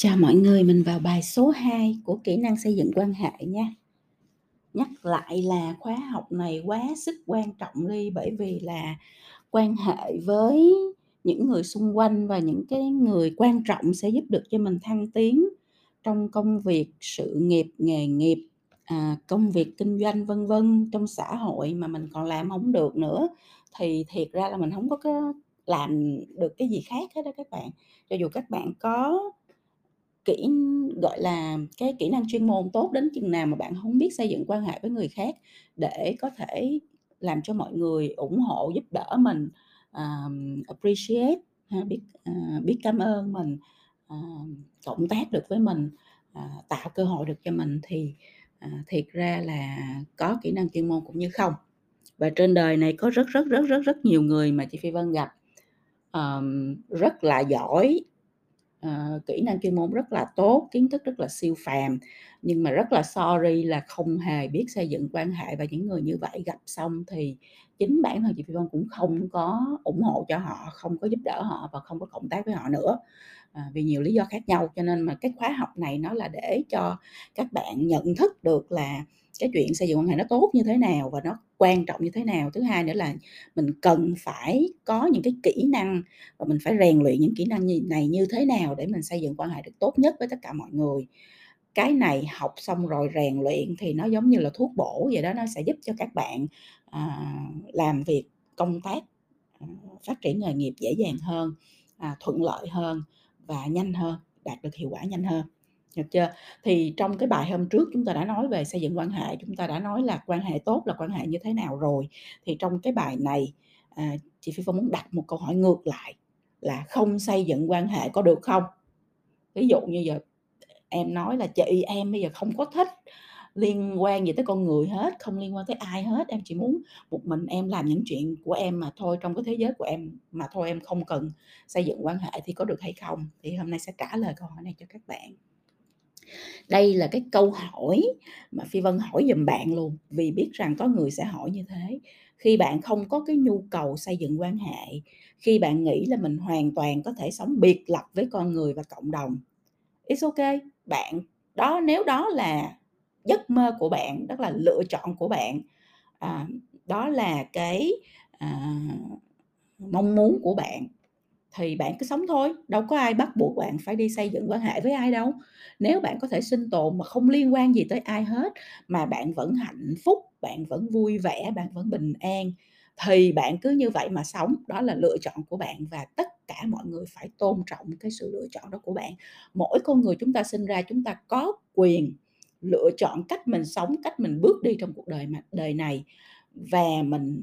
Chào mọi người, mình vào bài số 2 của kỹ năng xây dựng quan hệ nha. Nhắc lại là khóa học này quá sức quan trọng đi bởi vì là quan hệ với những người xung quanh và những cái người quan trọng sẽ giúp được cho mình thăng tiến trong công việc, sự nghiệp, nghề nghiệp, à, công việc kinh doanh vân vân trong xã hội mà mình còn làm không được nữa thì thiệt ra là mình không có cái làm được cái gì khác hết đó các bạn. Cho dù các bạn có kỹ gọi là, cái kỹ năng chuyên môn tốt đến chừng nào mà bạn không biết xây dựng quan hệ với người khác để có thể làm cho mọi người ủng hộ, giúp đỡ mình, ờm, appreciate ha, biết, uh, biết cảm ơn mình, uh, cộng tác được với mình, uh, tạo cơ hội được cho mình thì, uh, thiệt ra là có kỹ năng chuyên môn cũng như không. Và trên đời này có rất, rất, rất, rất, rất nhiều người mà chị Phi Vân gặp, um, rất là giỏi uh, kỹ năng chuyên môn rất là tốt, kiến thức rất là siêu phàm, nhưng mà rất là sorry là không hề biết xây dựng quan hệ và những người như vậy gặp xong thì chính bản thân chị Phi Vân cũng không có ủng hộ cho họ, không có giúp đỡ họ và không có cộng tác với họ nữa. À, vì nhiều lý do khác nhau cho nên mà cái khóa học này nó là để cho các bạn nhận thức được là cái chuyện xây dựng quan hệ nó tốt như thế nào và nó quan trọng như thế nào. Thứ hai nữa là mình cần phải có những cái kỹ năng và mình phải rèn luyện những kỹ năng như này như thế nào để mình xây dựng quan hệ được tốt nhất với tất cả mọi người. Cái này học xong rồi rèn luyện thì nó giống như là thuốc bổ vậy đó, nó sẽ giúp cho các bạn, à, làm việc, công tác, à, phát triển nghề nghiệp dễ dàng hơn, à, thuận lợi hơn và nhanh hơn, đạt được hiệu quả nhanh hơn. Được chưa? Thì trong cái bài hôm trước chúng ta đã nói về xây dựng quan hệ, chúng ta đã nói là quan hệ tốt là quan hệ như thế nào rồi. Thì trong cái bài này, à, chị Phi Phong muốn đặt một câu hỏi ngược lại là không xây dựng quan hệ có được không? Ví dụ như giờ em nói là chị em bây giờ không có thích liên quan gì tới con người hết, không liên quan tới ai hết, em chỉ muốn một mình em làm những chuyện của em mà thôi, trong cái thế giới của em mà thôi, em không cần xây dựng quan hệ thì có được hay không? Thì hôm nay sẽ trả lời câu hỏi này cho các bạn. Đây là cái câu hỏi mà Phi Vân hỏi giùm bạn luôn, vì biết rằng có người sẽ hỏi như thế. Khi bạn không có cái nhu cầu xây dựng quan hệ, khi bạn nghĩ là mình hoàn toàn có thể sống biệt lập với con người và cộng đồng, it's ok bạn đó nếu đó là giấc mơ của bạn, đó là lựa chọn của bạn, à, đó là cái, à, mong muốn của bạn thì bạn cứ sống thôi, đâu có ai bắt buộc bạn phải đi xây dựng quan hệ với ai đâu. Nếu bạn có thể sinh tồn mà không liên quan gì tới ai hết, mà bạn vẫn hạnh phúc, bạn vẫn vui vẻ, bạn vẫn bình an, thì bạn cứ như vậy mà sống, đó là lựa chọn của bạn và tất cả mọi người phải tôn trọng cái sự lựa chọn đó của bạn. Mỗi con người chúng ta sinh ra chúng ta có quyền lựa chọn cách mình sống, cách mình bước đi trong cuộc đời mà đời này và mình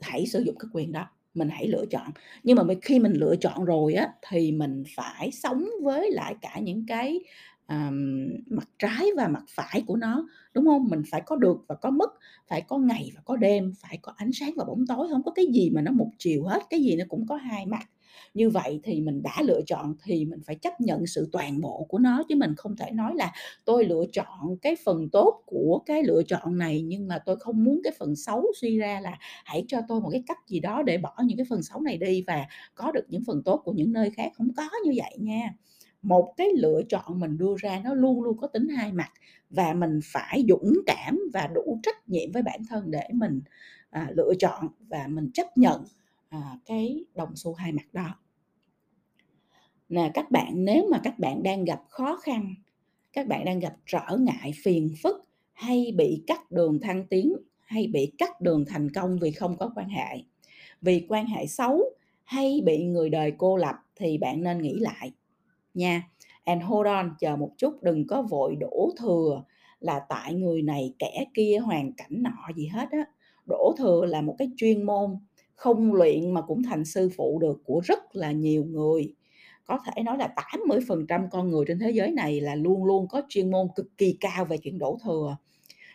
hãy sử dụng cái quyền đó mình hãy lựa chọn. Nhưng mà khi mình lựa chọn rồi á, thì mình phải sống với lại cả những cái um, mặt trái và mặt phải của nó đúng không? Mình phải có được và có mất phải có ngày và có đêm phải có ánh sáng và bóng tối không có cái gì mà nó một chiều hết cái gì nó cũng có hai mặt. Như vậy thì mình đã lựa chọn thì mình phải chấp nhận sự toàn bộ của nó chứ mình không thể nói là tôi lựa chọn cái phần tốt của cái lựa chọn này nhưng mà tôi không muốn cái phần xấu suy ra là hãy cho tôi một cái cách gì đó để bỏ những cái phần xấu này đi và có được những phần tốt của những nơi khác. Không có như vậy nha một cái lựa chọn mình đưa ra nó luôn luôn có tính hai mặt và mình phải dũng cảm và đủ trách nhiệm với bản thân để mình à, lựa chọn và mình chấp nhận à, cái đồng xu hai mặt đó. Nè các bạn nếu mà các bạn đang gặp khó khăn các bạn đang gặp trở ngại phiền phức hay bị cắt đường thăng tiến hay bị cắt đường thành công vì không có quan hệ vì quan hệ xấu hay bị người đời cô lập thì bạn nên nghĩ lại nha. And hold on, chờ một chút, đừng có vội đổ thừa là tại người này, kẻ kia, hoàn cảnh nọ gì hết á. Đổ thừa là một cái chuyên môn không luyện mà cũng thành sư phụ được của rất là nhiều người. Có thể nói là 80% con người trên thế giới này là luôn luôn có chuyên môn cực kỳ cao về chuyện đổ thừa.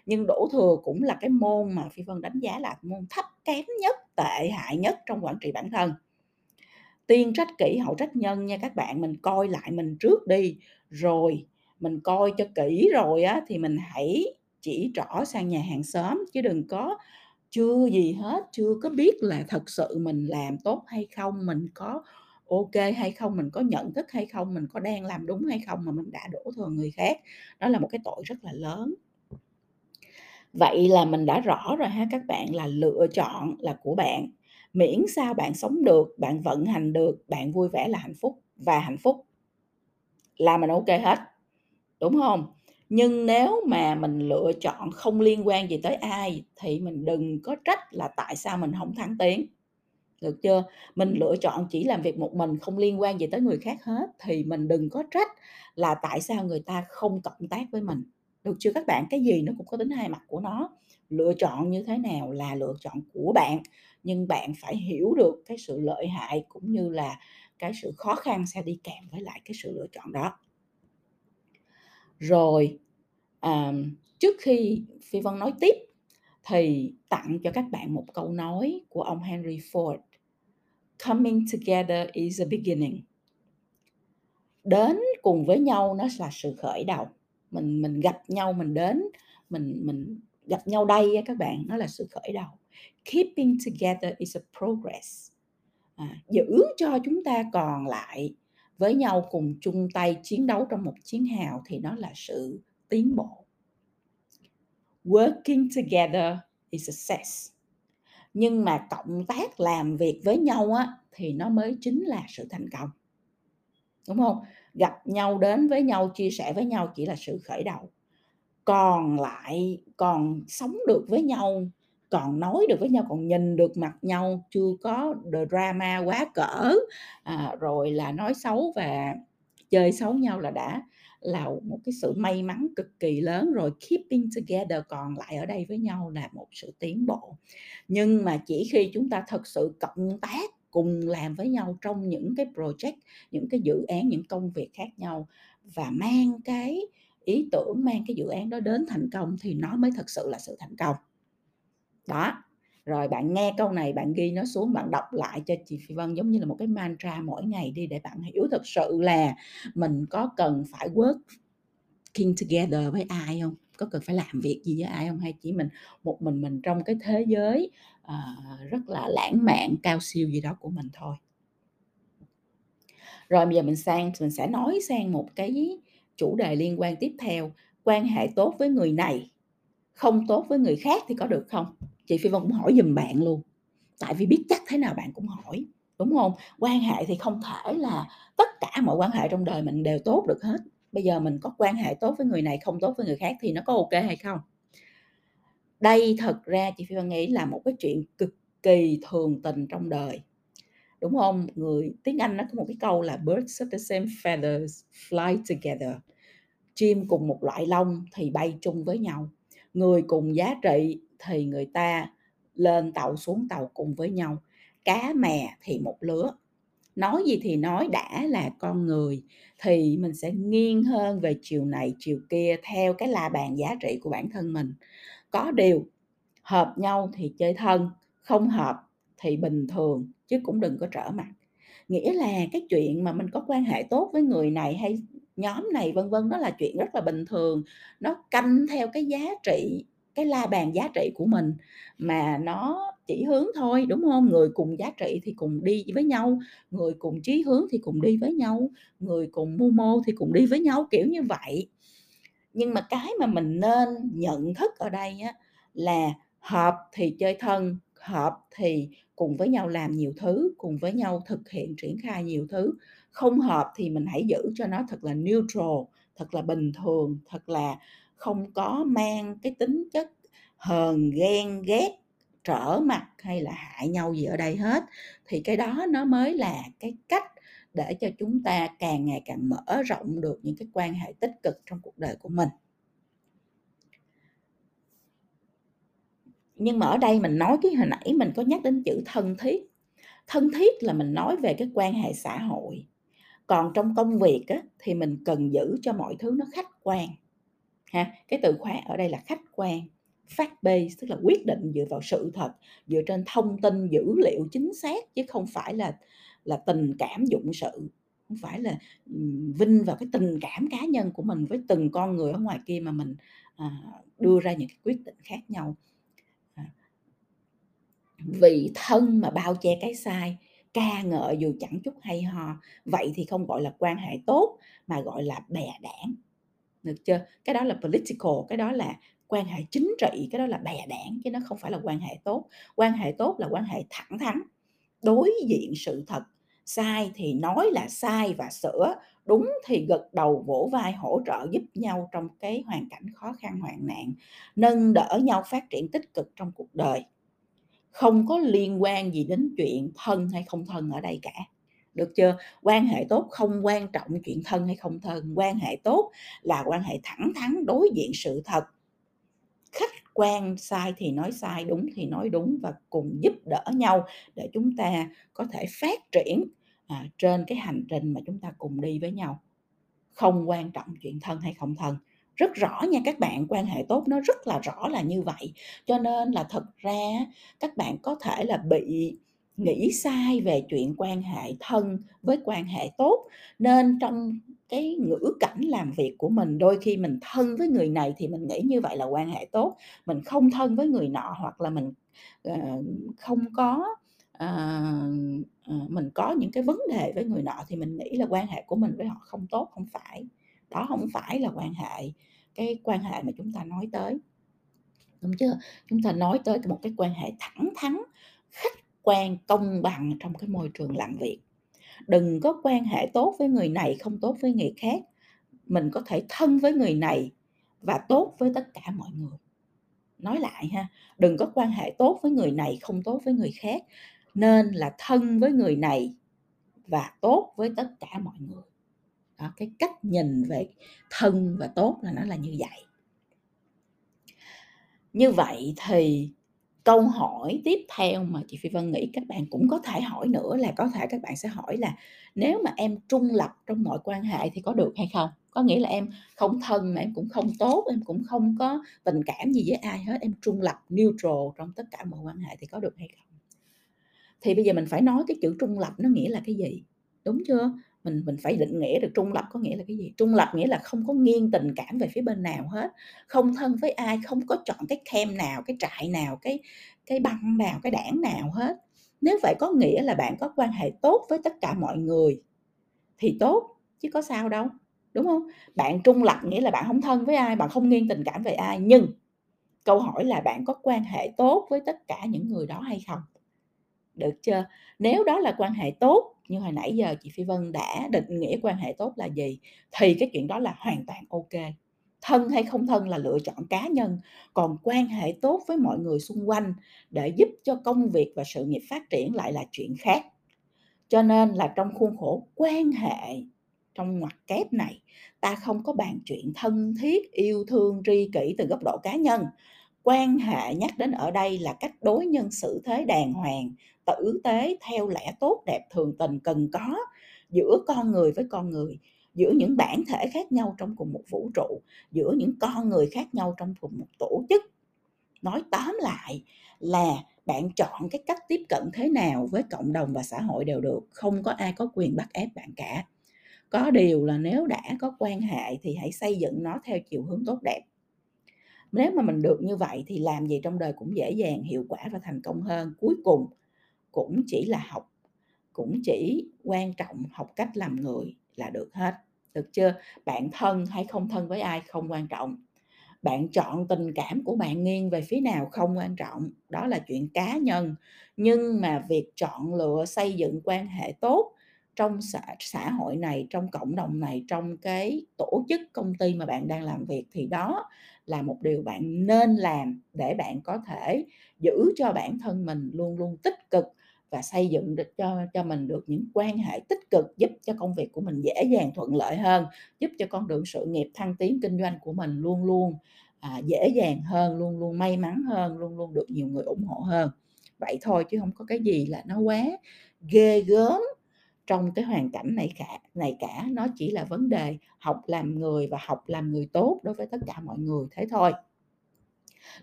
Nhưng đổ thừa cũng là cái môn mà phi vân đánh giá là môn thấp kém nhất, tệ hại nhất trong quản trị bản thân tiên trách kỹ, hậu trách nhân nha các bạn, mình coi lại mình trước đi. Rồi, mình coi cho kỹ rồi á, thì mình hãy chỉ trỏ sang nhà hàng xóm, chứ đừng có, chưa gì hết, chưa có biết là thật sự mình làm tốt hay không, mình có ok hay không, mình có nhận thức hay không, mình có đang làm đúng hay không mà mình đã đổ thừa người khác. Đó là một cái tội rất là lớn. Vậy là mình đã rõ rồi ha các bạn, là lựa chọn là của bạn miễn sao bạn sống được, bạn vận hành được, bạn vui vẻ là hạnh phúc và hạnh phúc. Là mình ok hết, đúng không? Nhưng nếu mà mình lựa chọn không liên quan gì tới ai thì mình đừng có trách là tại sao mình không thắng tiếng được chưa? Mình lựa chọn chỉ làm việc một mình, không liên quan gì tới người khác hết thì mình đừng có trách là tại sao người ta không cộng tác với mình. Được chưa các bạn? Cái gì nó cũng có tính hai mặt của nó. Lựa chọn như thế nào là lựa chọn của bạn nhưng bạn phải hiểu được cái sự lợi hại cũng như là cái sự khó khăn sẽ đi kèm với lại cái sự lựa chọn đó. Rồi à, trước khi phi vân nói tiếp thì tặng cho các bạn một câu nói của ông henry ford coming together is a beginning. Đến cùng với nhau nó là sự khởi đầu. Mình mình gặp nhau mình đến mình mình gặp nhau đây các bạn nó là sự khởi đầu. Keeping together is a progress. À, giữ cho chúng ta còn lại với nhau cùng chung tay chiến đấu trong một chiến hào thì nó là sự tiến bộ. Working together is success. Nhưng mà cộng tác làm việc với nhau á thì nó mới chính là sự thành công. Đúng không? Gặp nhau đến với nhau chia sẻ với nhau chỉ là sự khởi đầu còn lại còn sống được với nhau còn nói được với nhau còn nhìn được mặt nhau chưa có drama quá cỡ. À, rồi là nói xấu và chơi xấu nhau là đã là một cái sự may mắn cực kỳ lớn. Rồi keeping together còn lại ở đây với nhau là một sự tiến bộ. Nhưng mà chỉ khi chúng ta thật sự cộng tác cùng làm với nhau trong những cái project những cái dự án những công việc khác nhau và mang cái ý tưởng mang cái dự án đó đến thành công thì nó mới thật sự là sự thành công. Đó. Rồi bạn nghe câu này bạn ghi nó xuống bạn đọc lại cho chị Phi Vân giống như là một cái mantra mỗi ngày đi để bạn hiểu thật sự là mình có cần phải working together với ai không? Có cần phải làm việc gì với ai không? Hay chỉ mình một mình mình trong cái thế giới uh, rất là lãng mạn cao siêu gì đó của mình thôi? Rồi bây giờ mình sang mình sẽ nói sang một cái chủ đề liên quan tiếp theo, quan hệ tốt với người này, không tốt với người khác thì có được không? Chị phi vân cũng hỏi giùm bạn luôn. Tại vì biết chắc thế nào bạn cũng hỏi, đúng không? Quan hệ thì không thể là tất cả mọi quan hệ trong đời mình đều tốt được hết. Bây giờ mình có quan hệ tốt với người này, không tốt với người khác thì nó có ok hay không? Đây thật ra chị phi vân nghĩ là một cái chuyện cực kỳ thường tình trong đời. Đúng không? Người, tiếng anh nó có một cái câu là birds of the same feathers fly together chim cùng một loại lông thì bay chung với nhau. Người cùng giá trị thì người ta lên tàu xuống tàu cùng với nhau. Cá mè thì một lứa. Nói gì thì nói đã là con người thì mình sẽ nghiêng hơn về chiều này, chiều kia theo cái la bàn giá trị của bản thân mình. Có điều, hợp nhau thì chơi thân, không hợp thì bình thường, chứ cũng đừng có trở mặt nghĩa là cái chuyện mà mình có quan hệ tốt với người này hay nhóm này vân vân đó là chuyện rất là bình thường. Nó canh theo cái giá trị cái la bàn giá trị của mình mà nó chỉ hướng thôi đúng không? Người cùng giá trị thì cùng đi với nhau người cùng chí hướng thì cùng đi với nhau người cùng mưu mô thì cùng đi với nhau kiểu như vậy. Nhưng mà cái mà mình nên nhận thức ở đây á, là hợp thì chơi thân hợp thì cùng với nhau làm nhiều thứ, cùng với nhau thực hiện, triển khai nhiều thứ. Không hợp thì mình hãy giữ cho nó thật là neutral, thật là bình thường, thật là không có mang cái tính chất hờn, ghen, ghét, trở mặt hay là hại nhau gì ở đây hết. Thì cái đó nó mới là cái cách để cho chúng ta càng ngày càng mở rộng được những cái quan hệ tích cực trong cuộc đời của mình. Nhưng mà ở đây mình nói cái hồi nãy mình có nhắc đến chữ thân thiết. Thân thiết là mình nói về cái quan hệ xã hội. Còn trong công việc á, thì mình cần giữ cho mọi thứ nó khách quan. Ha cái từ khóa ở đây là khách quan. Fact based tức là quyết định dựa vào sự thật dựa trên thông tin dữ liệu chính xác chứ không phải là là tình cảm dụng sự. Không phải là vinh vào cái tình cảm cá nhân của mình với từng con người ở ngoài kia mà mình à, đưa ra những cái quyết định khác nhau vì thân mà bao che cái sai, ca ngợi dù chẳng chút hay ho. Vậy thì không gọi là quan hệ tốt, mà gọi là bè đảng. Được chưa? Cái đó là political, cái đó là quan hệ chính trị, cái đó là bè đảng, chứ nó không phải là quan hệ tốt. Quan hệ tốt là quan hệ thẳng thắn, đối diện sự thật. Sai thì nói là sai và sửa, đúng thì gật đầu vỗ vai hỗ trợ giúp nhau trong cái hoàn cảnh khó khăn, hoạn nạn, nâng đỡ nhau phát triển tích cực trong cuộc đời không có liên quan gì đến chuyện thân hay không thân ở đây cả. Được chưa? Quan hệ tốt không quan trọng chuyện thân hay không thân quan hệ tốt là quan hệ thẳng thắn đối diện sự thật. Khách quan sai thì nói sai đúng thì nói đúng và cùng giúp đỡ nhau để chúng ta có thể phát triển à, trên cái hành trình mà chúng ta cùng đi với nhau. Không quan trọng chuyện thân hay không thân rất rõ nha các bạn quan hệ tốt nó rất là rõ là như vậy. Cho nên là thật ra các bạn có thể là bị nghĩ sai về chuyện quan hệ thân với quan hệ tốt. Nên trong cái ngữ cảnh làm việc của mình đôi khi mình thân với người này thì mình nghĩ như vậy là quan hệ tốt. Mình không thân với người nọ hoặc là mình uh, không có uh, mình có những cái vấn đề với người nọ thì mình nghĩ là quan hệ của mình với họ không tốt không phải. Đó không phải là quan hệ cái quan hệ mà chúng ta nói tới. Đúng chưa? Chúng ta nói tới một cái quan hệ thẳng thắn, khách quan, công bằng trong cái môi trường làm việc. Đừng có quan hệ tốt với người này không tốt với người khác. Mình có thể thân với người này và tốt với tất cả mọi người. Nói lại ha, đừng có quan hệ tốt với người này không tốt với người khác, nên là thân với người này và tốt với tất cả mọi người đó, cái cách nhìn về thân và tốt là nó là như vậy. Như vậy thì câu hỏi tiếp theo mà chị Phi Vân nghĩ các bạn cũng có thể hỏi nữa là có thể các bạn sẽ hỏi là nếu mà em trung lập trong mọi quan hệ thì có được hay không? Có nghĩa là em không thân mà em cũng không tốt, em cũng không có tình cảm gì với ai hết, em trung lập, neutral trong tất cả mọi quan hệ thì có được hay không? Thì bây giờ mình phải nói cái chữ trung lập nó nghĩa là cái gì? Đúng chưa? Mình mình phải định nghĩa được trung lập có nghĩa là cái gì? Trung lập nghĩa là không có nghiêng tình cảm về phía bên nào hết, không thân với ai, không có chọn cái kem nào, cái trại nào, cái cái băng nào, cái đảng nào hết. Nếu vậy có nghĩa là bạn có quan hệ tốt với tất cả mọi người thì tốt, chứ có sao đâu, đúng không? Bạn trung lập nghĩa là bạn không thân với ai, bạn không nghiêng tình cảm về ai, nhưng câu hỏi là bạn có quan hệ tốt với tất cả những người đó hay không? Được chưa? Nếu đó là quan hệ tốt, như hồi nãy giờ chị Phi Vân đã định nghĩa quan hệ tốt là gì, thì cái chuyện đó là hoàn toàn ok. Thân hay không thân là lựa chọn cá nhân, còn quan hệ tốt với mọi người xung quanh để giúp cho công việc và sự nghiệp phát triển lại là chuyện khác. Cho nên là trong khuôn khổ quan hệ, trong ngoặc kép này, ta không có bàn chuyện thân thiết, yêu thương, tri kỷ từ góc độ cá nhân. Quan hệ nhắc đến ở đây là cách đối nhân xử thế đàng hoàng tử tế theo lẽ tốt, đẹp, thường tình, cần có giữa con người với con người, giữa những bản thể khác nhau trong cùng một vũ trụ, giữa những con người khác nhau trong cùng một tổ chức. Nói tóm lại là bạn chọn cái cách tiếp cận thế nào với cộng đồng và xã hội đều được, không có ai có quyền bắt ép bạn cả. Có điều là nếu đã có quan hệ thì hãy xây dựng nó theo chiều hướng tốt đẹp. Nếu mà mình được như vậy thì làm gì trong đời cũng dễ dàng, hiệu quả và thành công hơn. Cuối cùng cũng chỉ là học cũng chỉ quan trọng học cách làm người là được hết. Được chưa? Bạn thân hay không thân với ai không quan trọng. Bạn chọn tình cảm của bạn nghiêng về phía nào không quan trọng. Đó là chuyện cá nhân. Nhưng mà việc chọn lựa xây dựng quan hệ tốt trong xã, xã hội này trong cộng đồng này trong cái tổ chức công ty mà bạn đang làm việc thì đó là một điều bạn nên làm để bạn có thể giữ cho bản thân mình luôn luôn tích cực và xây dựng được cho cho mình được những quan hệ tích cực giúp cho công việc của mình dễ dàng thuận lợi hơn giúp cho con đường sự nghiệp thăng tiến kinh doanh của mình luôn luôn à, dễ dàng hơn luôn luôn may mắn hơn luôn luôn được nhiều người ủng hộ hơn. Vậy thôi chứ không có cái gì là nó quá ghê gớm trong cái hoàn cảnh này cả này cả. Nó chỉ là vấn đề học làm người và học làm người tốt đối với tất cả mọi người thế thôi.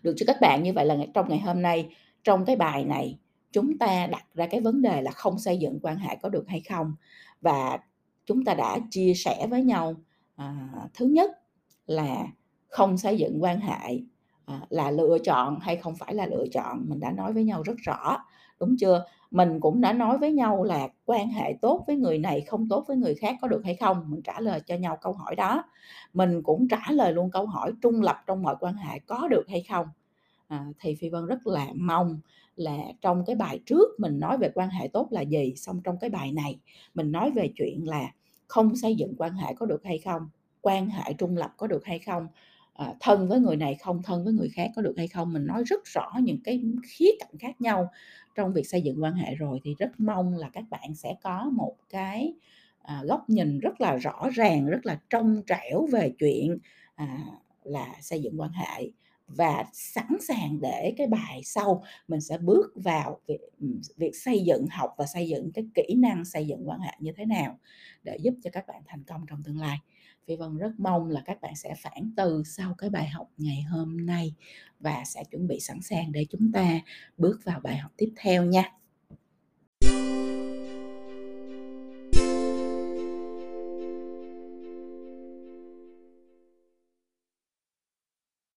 Được cho các bạn? Như vậy là trong ngày hôm nay trong cái bài này chúng ta đặt ra cái vấn đề là không xây dựng quan hệ có được hay không và chúng ta đã chia sẻ với nhau à, thứ nhất là không xây dựng quan hệ à, là lựa chọn hay không phải là lựa chọn mình đã nói với nhau rất rõ đúng chưa? Mình cũng đã nói với nhau là quan hệ tốt với người này, không tốt với người khác có được hay không? Mình trả lời cho nhau câu hỏi đó. Mình cũng trả lời luôn câu hỏi trung lập trong mọi quan hệ có được hay không? À, thì Phi Vân rất là mong là trong cái bài trước mình nói về quan hệ tốt là gì, xong trong cái bài này mình nói về chuyện là không xây dựng quan hệ có được hay không? Quan hệ trung lập có được hay không? À, thân với người này không thân với người khác có được hay không? Mình nói rất rõ những cái khía cạnh khác nhau trong việc xây dựng quan hệ rồi thì rất mong là các bạn sẽ có một cái, à, góc nhìn rất là rõ ràng, rất là trong trẻo về chuyện, à, là xây dựng quan hệ và sẵn sàng để cái bài sau mình sẽ bước vào việc, ừ, việc xây dựng, học và xây dựng cái kỹ năng xây dựng quan hệ như thế nào để giúp cho các bạn thành công trong tương lai. Phi Vân rất mong là các bạn sẽ phản từ sau cái bài học ngày hôm nay và sẽ chuẩn bị sẵn sàng để chúng ta bước vào bài học tiếp theo nha.